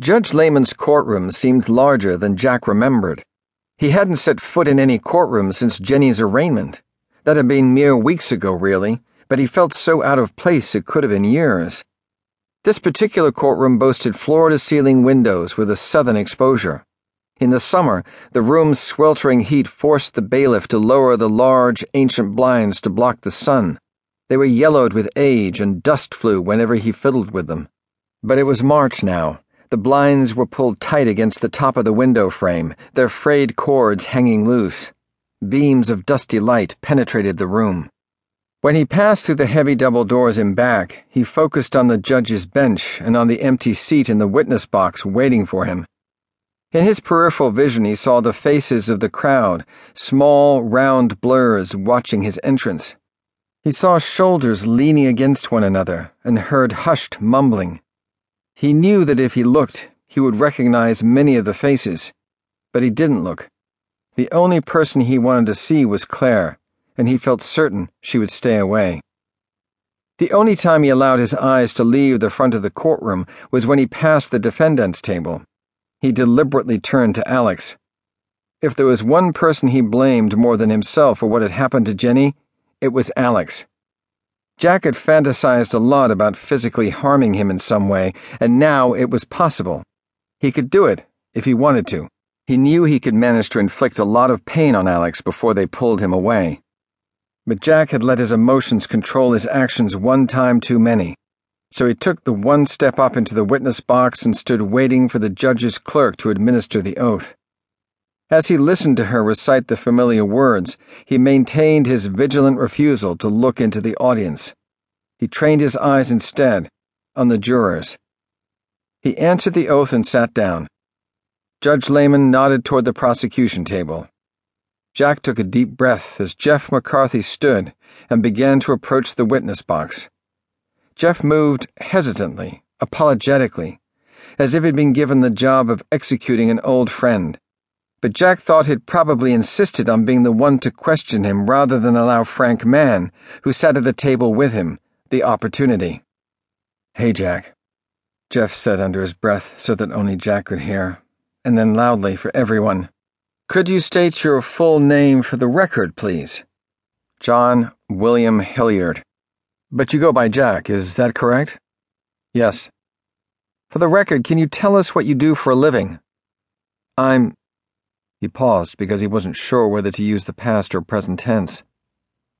Judge Lehman's courtroom seemed larger than Jack remembered. He hadn't set foot in any courtroom since Jenny's arraignment. That had been mere weeks ago, really, but he felt so out of place it could have been years. This particular courtroom boasted floor to ceiling windows with a southern exposure. In the summer, the room's sweltering heat forced the bailiff to lower the large, ancient blinds to block the sun. They were yellowed with age and dust flew whenever he fiddled with them. But it was March now the blinds were pulled tight against the top of the window frame, their frayed cords hanging loose. Beams of dusty light penetrated the room. When he passed through the heavy double doors in back, he focused on the judge's bench and on the empty seat in the witness box waiting for him. In his peripheral vision, he saw the faces of the crowd, small, round blurs watching his entrance. He saw shoulders leaning against one another and heard hushed mumbling. He knew that if he looked, he would recognize many of the faces, but he didn't look. The only person he wanted to see was Claire, and he felt certain she would stay away. The only time he allowed his eyes to leave the front of the courtroom was when he passed the defendant's table. He deliberately turned to Alex. If there was one person he blamed more than himself for what had happened to Jenny, it was Alex. Jack had fantasized a lot about physically harming him in some way, and now it was possible. He could do it if he wanted to. He knew he could manage to inflict a lot of pain on Alex before they pulled him away. But Jack had let his emotions control his actions one time too many, so he took the one step up into the witness box and stood waiting for the judge's clerk to administer the oath. As he listened to her recite the familiar words, he maintained his vigilant refusal to look into the audience. He trained his eyes instead on the jurors. He answered the oath and sat down. Judge Lehman nodded toward the prosecution table. Jack took a deep breath as Jeff McCarthy stood and began to approach the witness box. Jeff moved hesitantly, apologetically, as if he'd been given the job of executing an old friend but Jack thought he'd probably insisted on being the one to question him rather than allow Frank Mann, who sat at the table with him, the opportunity. Hey, Jack, Jeff said under his breath so that only Jack could hear, and then loudly for everyone. Could you state your full name for the record, please? John William Hilliard. But you go by Jack, is that correct? Yes. For the record, can you tell us what you do for a living? I'm he paused because he wasn't sure whether to use the past or present tense.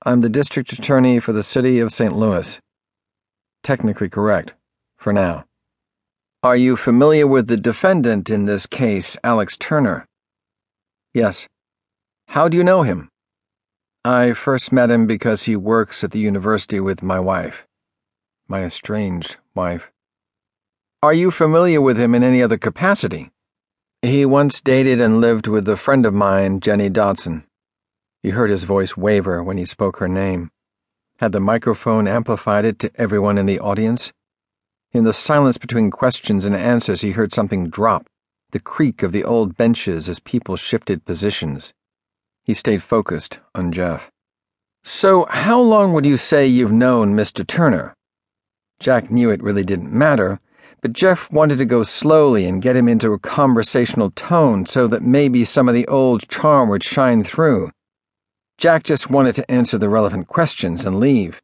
I'm the district attorney for the city of St. Louis. Technically correct, for now. Are you familiar with the defendant in this case, Alex Turner? Yes. How do you know him? I first met him because he works at the university with my wife. My estranged wife. Are you familiar with him in any other capacity? He once dated and lived with a friend of mine, Jenny Dodson. He heard his voice waver when he spoke her name. Had the microphone amplified it to everyone in the audience? In the silence between questions and answers, he heard something drop the creak of the old benches as people shifted positions. He stayed focused on Jeff. So, how long would you say you've known Mr. Turner? Jack knew it really didn't matter but Jeff wanted to go slowly and get him into a conversational tone so that maybe some of the old charm would shine through. Jack just wanted to answer the relevant questions and leave.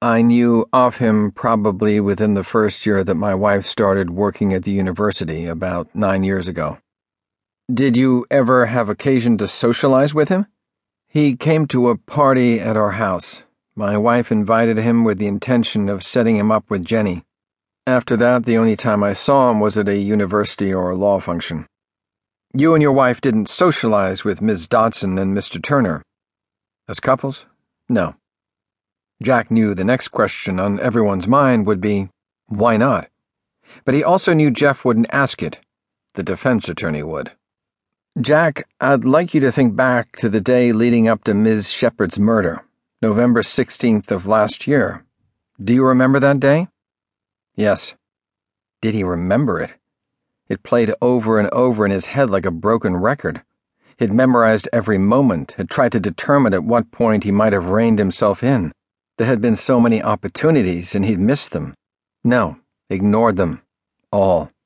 I knew of him probably within the first year that my wife started working at the university about nine years ago. Did you ever have occasion to socialize with him? He came to a party at our house. My wife invited him with the intention of setting him up with Jenny. After that, the only time I saw him was at a university or a law function. You and your wife didn't socialize with Ms. Dodson and Mr. Turner. As couples? No. Jack knew the next question on everyone's mind would be, why not? But he also knew Jeff wouldn't ask it. The defense attorney would. Jack, I'd like you to think back to the day leading up to Ms. Shepard's murder, November 16th of last year. Do you remember that day? Yes. Did he remember it? It played over and over in his head like a broken record. He'd memorized every moment, had tried to determine at what point he might have reined himself in. There had been so many opportunities, and he'd missed them. No, ignored them. All.